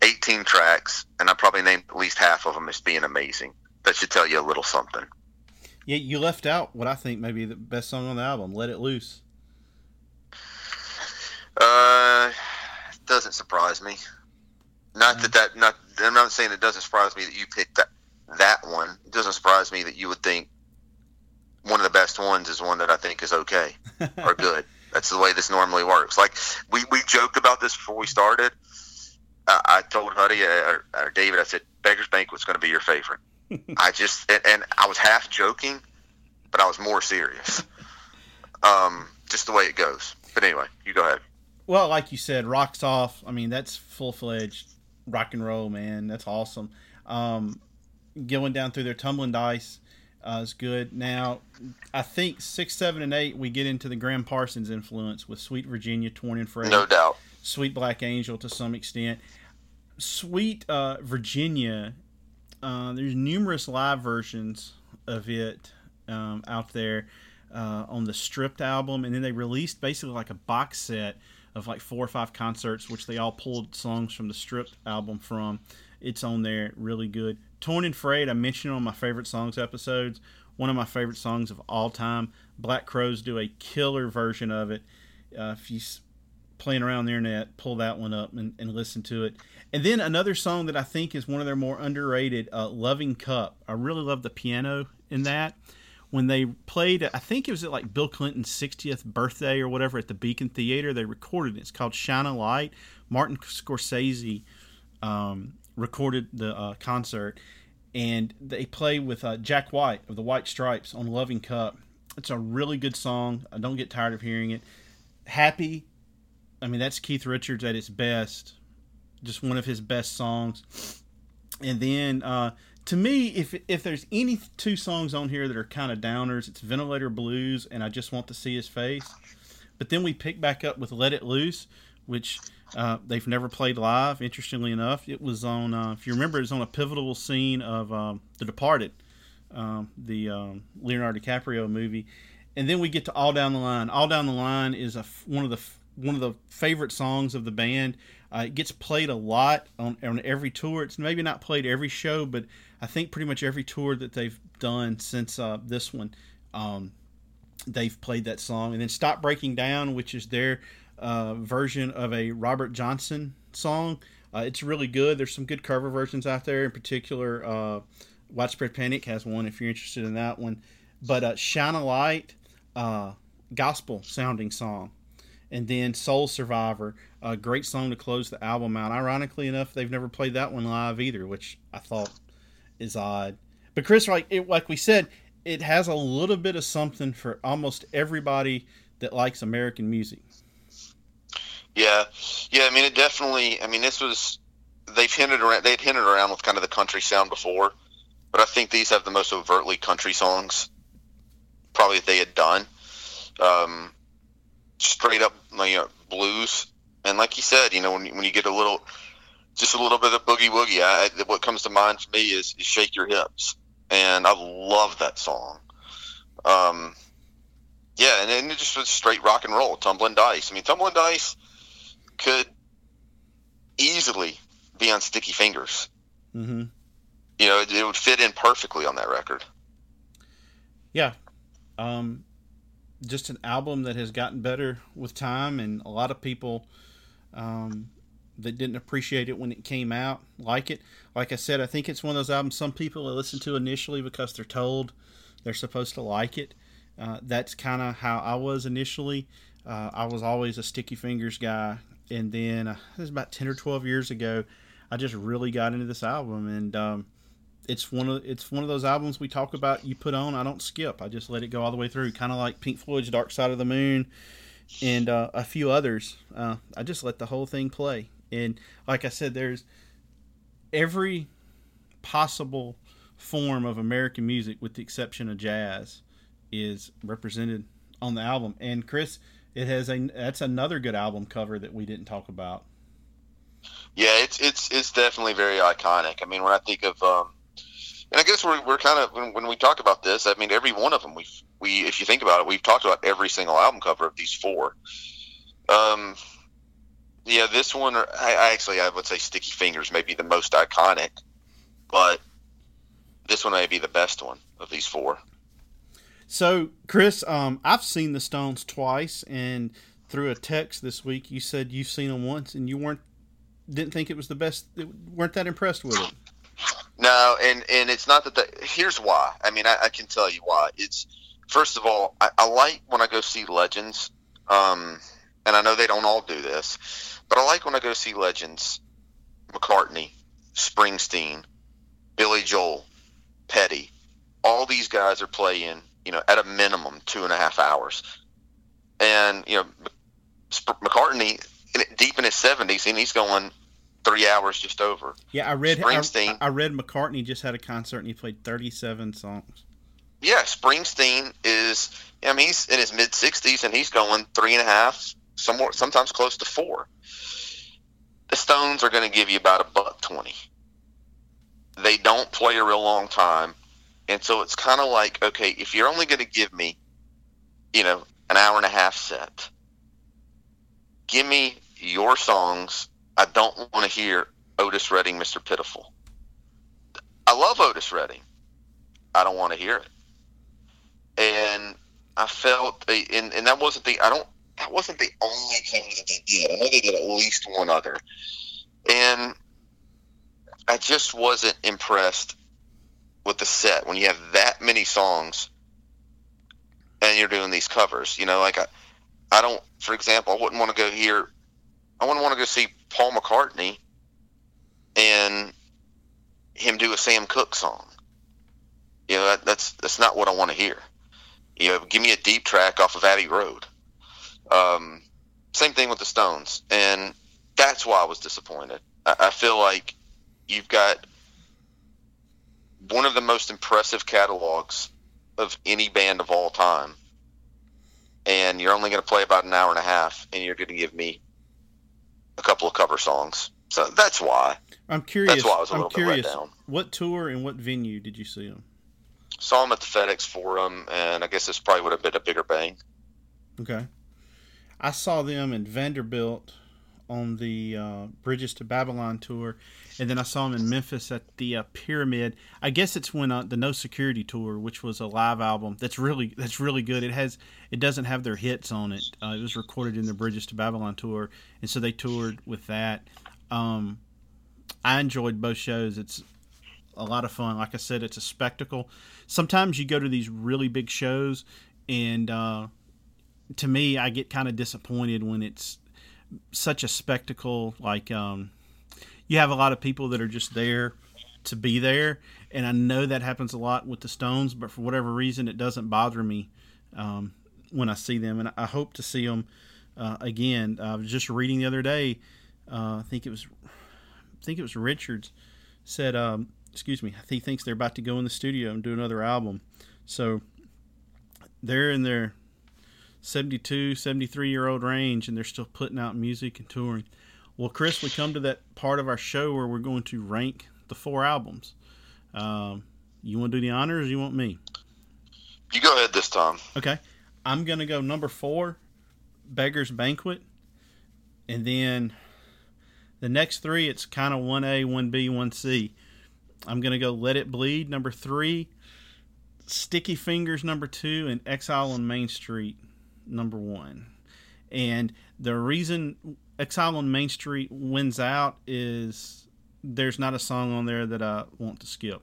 S2: 18 tracks, and I probably named at least half of them as being amazing. That should tell you a little something.
S1: Yeah, you left out what I think may be the best song on the album, "Let It Loose."
S2: Uh, doesn't surprise me. Not that that not. I'm not saying it doesn't surprise me that you picked that that one. It doesn't surprise me that you would think one of the best ones is one that I think is okay or good. That's the way this normally works. Like we, we joked about this before we started. Uh, I told Huddy uh, or, or, David, I said Beggars Banquet's going to be your favorite. I just and, and, I was half joking, but I was more serious. Um, just the way it goes. But anyway, you go ahead.
S1: Well, like you said, rocks off. I mean, that's full fledged rock and roll, man. That's awesome. Um, going down through their tumbling dice uh, is good. Now, I think six, seven, and eight we get into the Gram Parsons influence with Sweet Virginia, Torn and Frayed.
S2: No doubt.
S1: Sweet Black Angel to some extent. Sweet uh, Virginia. Uh, there's numerous live versions of it um, out there uh, on the stripped album, and then they released basically like a box set of like four or five concerts, which they all pulled songs from the stripped album from. It's on there, really good. Torn and Frayed, I mentioned on my favorite songs episodes. One of my favorite songs of all time. Black Crowes do a killer version of it. Uh, if you playing around the internet, pull that one up and, and, listen to it. And then another song that I think is one of their more underrated, uh, "Loving Cup." I really love the piano in that. When they played, I think it was at like Bill Clinton's 60th birthday or whatever at the Beacon Theater. They recorded it. It's called "Shine a Light." Martin Scorsese um, recorded the uh, concert, and they play with uh, Jack White of the White Stripes on "Loving Cup." It's a really good song. I don't get tired of hearing it. Happy, I mean that's Keith Richards at his best. Just one of his best songs. And then uh, to me, if if there's any two songs on here that are kind of downers, it's Ventilator Blues and I Just Want to See His Face. But then we pick back up with Let It Loose, which uh, they've never played live. Interestingly enough, it was on. Uh, if you remember, it was on a pivotal scene of um, The Departed, um, the um, Leonardo DiCaprio movie, and then we get to All Down the Line. All Down the Line is a one of the one of the favorite songs of the band. Uh, it gets played a lot on on every tour. It's maybe not played every show, but I think pretty much every tour that they've done since uh, this one, um, they've played that song. And then Stop Breaking Down, which is their uh, version of a Robert Johnson song. Uh, it's really good. There's some good cover versions out there. In particular, uh, Widespread Panic has one if you're interested in that one. But uh, Shine a Light, gospel sounding song. And then Soul Survivor, a great song to close the album out. Ironically enough, they've never played that one live either, which I thought is odd. But Chris, like it, like we said, it has a little bit of something for almost everybody that likes American music.
S2: Yeah, yeah. I mean, it definitely. I mean, this was they've hinted around. They had hinted around with kind of the country sound before, but I think these have the most overtly country songs probably that they had done. Um, straight up, you know, blues, and like you said, you know, when when you get a little, just a little bit of boogie woogie, I, what comes to mind for me is, is "Shake Your Hips," and I love that song. Um, yeah, and then it just was straight rock and roll, tumbling dice. I mean, tumbling dice could easily be on Sticky Fingers.
S1: Mm-hmm.
S2: You know, it, it, would fit in perfectly on that record.
S1: Yeah. Um, just an album that has gotten better with time, and a lot of people um, that didn't appreciate it when it came out like it. Like I said, I think it's one of those albums some people listen to initially because they're told they're supposed to like it. Uh, that's kind of how I was initially. Uh, I was always a Sticky Fingers guy, and then uh, it was about ten or twelve years ago. I just really got into this album, and um, it's one of it's one of those albums we talk about. You put on, I don't skip. I just let it go all the way through, kind of like Pink Floyd's Dark Side of the Moon, and uh, a few others. Uh, I just let the whole thing play, and like I said, there's every possible form of American music, with the exception of jazz, is represented on the album. And Chris, it has a that's another good album cover that we didn't talk about.
S2: Yeah, it's it's it's definitely very iconic. I mean, when I think of, um, and I guess we're, we're kind of when, when we talk about this, I mean, every one of them we we if you think about it, we've talked about every single album cover of these four. Um, yeah, this one, I, I actually I would say Sticky Fingers may be the most iconic, but this one may be the best one of these four.
S1: So, Chris, um, I've seen the Stones twice, and through a text this week, you said you've seen them once, and you weren't didn't think it was the best. weren't that impressed with it.
S2: No, and and it's not that. The, here's why. I mean, I, I, can tell you why. It's first of all, I, I like when I go see legends, um, and I know they don't all do this, but I like when I go see legends. McCartney, Springsteen, Billy Joel, Petty, all these guys are playing, you know, at a minimum two and a half hours, and you know, McCartney deep in his seventies, and he's going three hours just over.
S1: Yeah, I read Springsteen. I, I, read McCartney just had a concert and he played thirty-seven songs.
S2: Yeah, Springsteen is. I mean, he's in his mid sixties and he's going three and a half, somewhere, sometimes close to four. The Stones are going to give you about a buck twenty. They don't play a real long time, and so it's kind of like, okay, if you're only going to give me, you know, an hour and a half set, give me your songs I don't want to hear Otis Redding, Mr. Pitiful. I love Otis Redding. I don't want to hear it. And I felt, and, and that wasn't the, I don't, that wasn't the only cover that they did. I know they did at least one other. And I just wasn't impressed with the set when you have that many songs and you're doing these covers. You know, like I, I don't, for example, I wouldn't want to go hear, I wouldn't want to go see Paul McCartney and him do a Sam Cooke song. You know, that, that's that's not what I want to hear. You know, give me a deep track off of Abbey Road. Um, same thing with the Stones, and that's why I was disappointed. I, I feel like you've got one of the most impressive catalogs of any band of all time, and you're only going to play about an hour and a half, and you're going to give me a couple of cover songs. So that's why.
S1: I'm curious. That's why I was a I'm little curious, bit let down. What tour and what venue did you see them?
S2: Saw them at the FedEx Forum, and I guess this probably would have been a bigger bang.
S1: Okay. I saw them in Vanderbilt on the uh, Bridges to Babylon tour, and then I saw them in Memphis at the uh, Pyramid. I guess it's when uh, the No Security tour, which was a live album that's really that's really good. It has it doesn't have their hits on it. Uh, it was recorded in the Bridges to Babylon tour, and so they toured with that. Um, I enjoyed both shows. It's a lot of fun. Like I said, it's a spectacle. Sometimes you go to these really big shows, and uh, to me, I get kind of disappointed when it's such a spectacle. Like um, you have a lot of people that are just there to be there, and I know that happens a lot with the Stones. But for whatever reason, it doesn't bother me um, when I see them, and I hope to see them uh, again. I was just reading the other day. Uh, I think it was, I think it was Richards said, um, excuse me, he thinks they're about to go in the studio and do another album. So they're in their 72, 73 year old range, and they're still putting out music and touring. Well, Chris, we come to that part of our show where we're going to rank the four albums. Um, you want to do the honors, or you want me?
S2: You go ahead this time.
S1: Okay, I'm gonna go number four, Beggar's Banquet, and then the next three. It's kind of one A, one B, one C. I'm gonna go Let It Bleed number three, Sticky Fingers number two, and Exile on Main Street number one. And the reason Exile on Main Street wins out is there's not a song on there that I want to skip.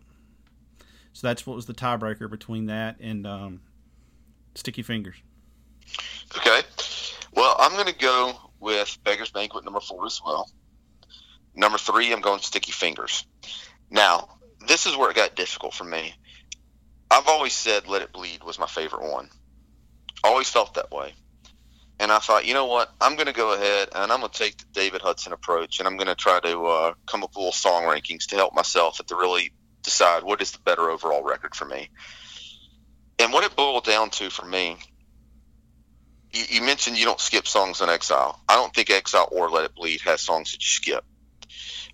S1: So that's what was the tiebreaker between that and um, Sticky Fingers.
S2: Okay. Well, I'm going to go with Beggar's Banquet number four as well. Number three, I'm going Sticky Fingers. Now, this is where it got difficult for me. I've always said Let It Bleed was my favorite one. Always felt that way. And I thought, you know what? I'm going to go ahead and I'm going to take the David Hudson approach and I'm going to try to uh, come up with little song rankings to help myself to really decide what is the better overall record for me. And what it boiled down to for me, you, you mentioned you don't skip songs on Exile. I don't think Exile or Let It Bleed has songs that you skip.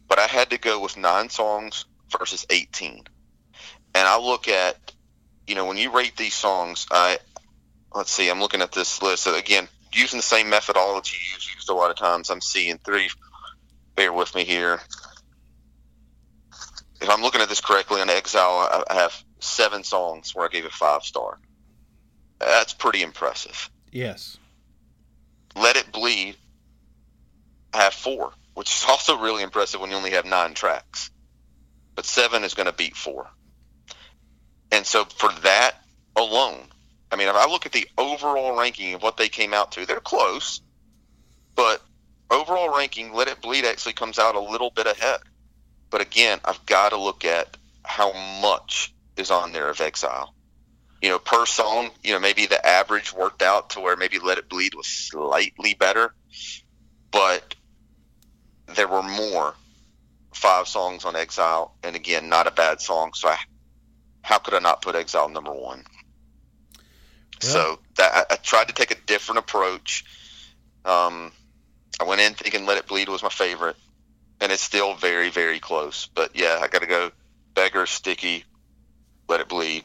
S2: But I had to go with nine songs versus 18. And I look at, you know, when you rate these songs, I, let's see, I'm looking at this list. Again, using the same methodology you've used a lot of times. I'm seeing three. Bear with me here. If I'm looking at this correctly on Exile, I have seven songs where I gave it five star. That's pretty impressive.
S1: Yes.
S2: Let It Bleed, I have four, which is also really impressive when you only have nine tracks. But seven is going to beat four. And so for that alone, I mean, if I look at the overall ranking of what they came out to, they're close, but overall ranking, Let It Bleed actually comes out a little bit ahead. But again, I've got to look at how much is on there of Exile. You know, per song, you know, maybe the average worked out to where maybe Let It Bleed was slightly better, but there were more five songs on Exile, and again, not a bad song. So, I, how could I not put Exile number one? Yeah. So that I, I, tried to take a different approach. Um, I went in thinking "Let It Bleed" was my favorite, and it's still very, very close. But yeah, I got to go Beggar, Sticky, Let It Bleed,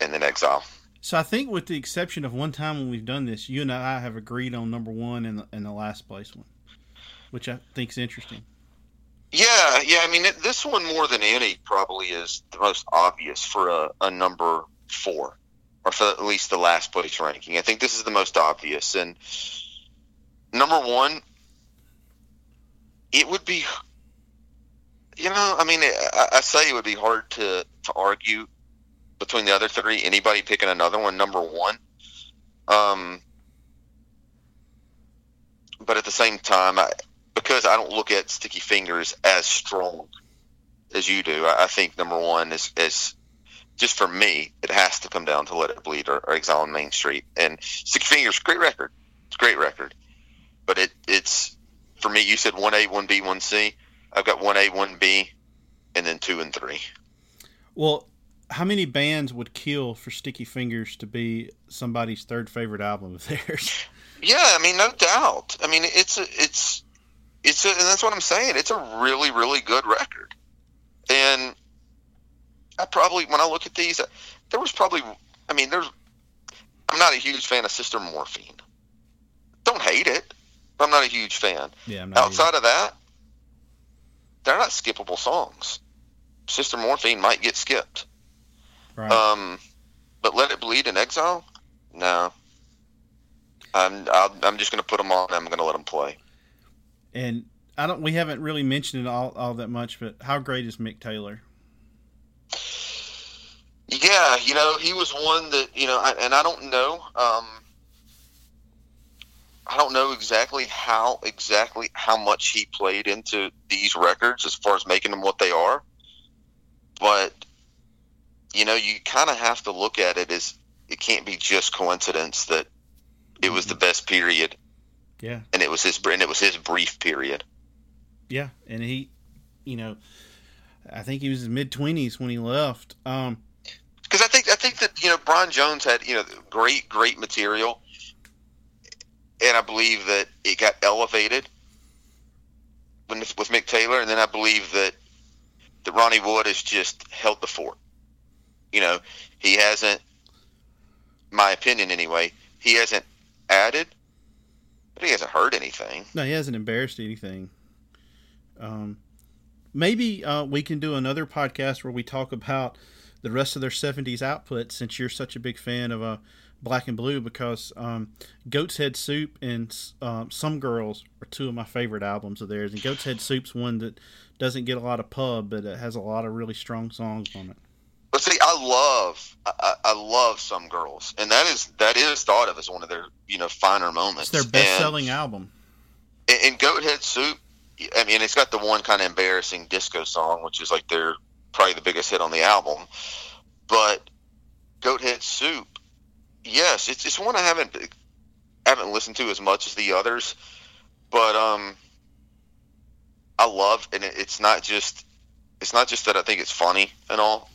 S2: and then Exile.
S1: So I think, with the exception of one time when we've done this, you and I have agreed on number one and the, and the last place one, which I think is interesting.
S2: Yeah, yeah. I mean, it, this one more than any probably is the most obvious for a, a number four, or for at least the last place ranking. I think this is the most obvious. And number one, it would be, you know, I mean, I, I say it would be hard to to argue between the other three. Anybody picking another one, number one. Um, but at the same time, I, because I don't look at Sticky Fingers as strong as you do. I, I think number one is, is just for me, it has to come down to Let It Bleed or, or Exile on Main Street. And Sticky Fingers, great record. It's a great record. But it it's, for me, you said 1A, 1B, 1C. I've got 1A, 1B, and then 2 and 3.
S1: Well, how many bands would kill for Sticky Fingers to be somebody's third favorite album of theirs?
S2: Yeah, I mean, no doubt. I mean, it's a, it's it's a, and that's what I'm saying. It's a really, really good record. And I probably, when I look at these, there was probably, I mean, there's, I'm not a huge fan of Sister Morphine. Don't hate it, but I'm not a huge fan.
S1: Yeah,
S2: Outside either. of that, they're not skippable songs. Sister Morphine might get skipped. Right. Um, but Let It Bleed in Exile, no. I'm I'm just going to put them on. I'm going to let them play.
S1: And I don't. We haven't really mentioned it all, all that much, but how great is Mick Taylor?
S2: Yeah, you know, he was one that you know, I, and I don't know. Um, I don't know exactly how exactly how much he played into these records as far as making them what they are, but you know, you kind of have to look at it as it can't be just coincidence that it was the mm-hmm. best period
S1: yeah.
S2: And it was his and it was his brief period.
S1: Yeah, and he, you know, I think he was in mid twenties when he left. Um,
S2: because I think I think that you know Brian Jones had you know great great material, and I believe that it got elevated when with Mick Taylor, and then I believe that that Ronnie Wood has just held the fort. You know, he hasn't, my opinion anyway, he hasn't added but he hasn't heard anything.
S1: No, he hasn't embarrassed anything. Um, maybe uh, we can do another podcast where we talk about the rest of their '70s output. Since you're such a big fan of uh, Black and Blue, because um, Goat's Head Soup and um, Some Girls are two of my favorite albums of theirs, and Goat's Head Soup's one that doesn't get a lot of pub, but it has a lot of really strong songs on it.
S2: But see, I love, I, I love some girls, and that is that is thought of as one of their you know finer moments.
S1: It's their best-selling album.
S2: And, and Goat Head Soup, I mean, it's got the one kind of embarrassing disco song, which is like their probably the biggest hit on the album. But Goat Head Soup, yes, it's it's one I haven't haven't listened to as much as the others, but um, I love, and it, it's not just it's not just that I think it's funny and all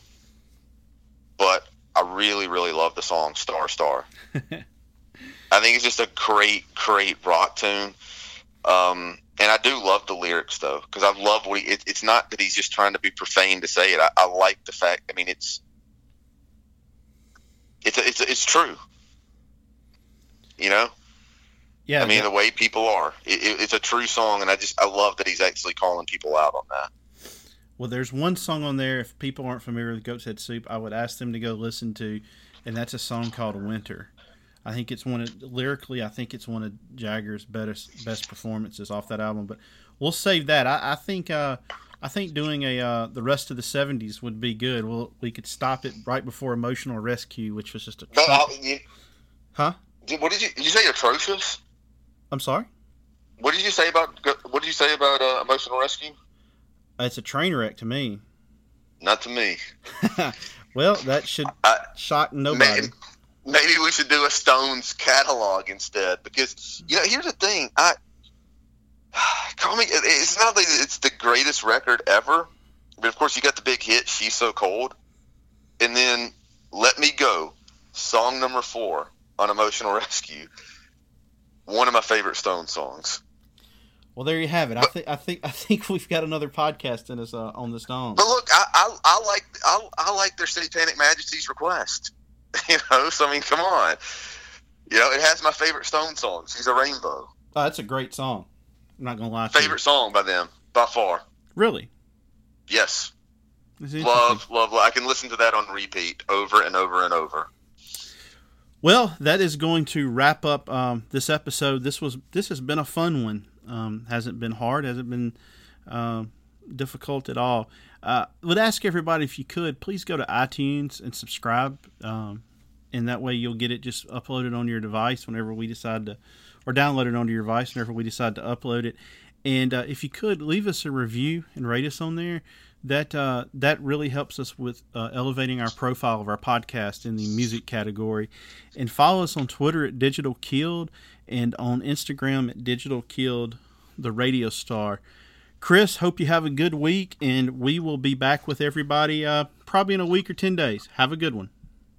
S2: but I really, really love the song Star Star. I think it's just a great, great rock tune. Um, and I do love the lyrics though, because I love what he. It, it's not that he's just trying to be profane to say it. I, I like the fact. I mean, it's it's it's it's true. You know.
S1: Yeah.
S2: I mean,
S1: yeah.
S2: the way people are, it, it, it's a true song, and I just I love that he's actually calling people out on that.
S1: Well, there's one song on there. If people aren't familiar with Goat's Head Soup, I would ask them to go listen to, and that's a song called "Winter." I think it's one of lyrically. I think it's one of Jagger's best best performances off that album. But we'll save that. I, I think uh, I think doing a uh, the rest of the '70s would be good. Well, we could stop it right before "Emotional Rescue," which was just a.
S2: No, I, you,
S1: huh?
S2: What did you did you say? Atrocious.
S1: I'm sorry.
S2: What did you say about what did you say about uh, Emotional Rescue?
S1: It's a train wreck to me.
S2: Not to me.
S1: well, that should
S2: I,
S1: shock nobody.
S2: Maybe, maybe, we should do a Stones catalog instead, because you know, here's the thing. I call me. It's not that it's the greatest record ever, but of course you got the big hit "She's So Cold," and then "Let Me Go," song number four on "Emotional Rescue." One of my favorite Stones songs.
S1: Well, there you have it. I think I think I think we've got another podcast in us uh, on the Stones.
S2: But look, I, I, I like I, I like their Satanic Majesty's request. You know, so I mean, come on. You know, it has my favorite Stone song. She's a rainbow.
S1: Oh, that's a great song. I'm not gonna lie.
S2: Favorite song by them by far.
S1: Really?
S2: Yes. Love, love, love. I can listen to that on repeat over and over and over.
S1: Well, that is going to wrap up um, this episode. This was this has been a fun one. Um, hasn't been hard, hasn't been uh, difficult at all. Uh, would ask everybody if you could please go to iTunes and subscribe, um, and that way you'll get it just uploaded on your device whenever we decide to, or download it onto your device whenever we decide to upload it. And uh, if you could leave us a review and rate us on there, that uh, that really helps us with uh, elevating our profile of our podcast in the music category. And follow us on Twitter at Digital Killed and on Instagram at Digital Killed, the radio star. Chris, hope you have a good week, and we will be back with everybody uh, probably in a week or 10 days. Have a good one.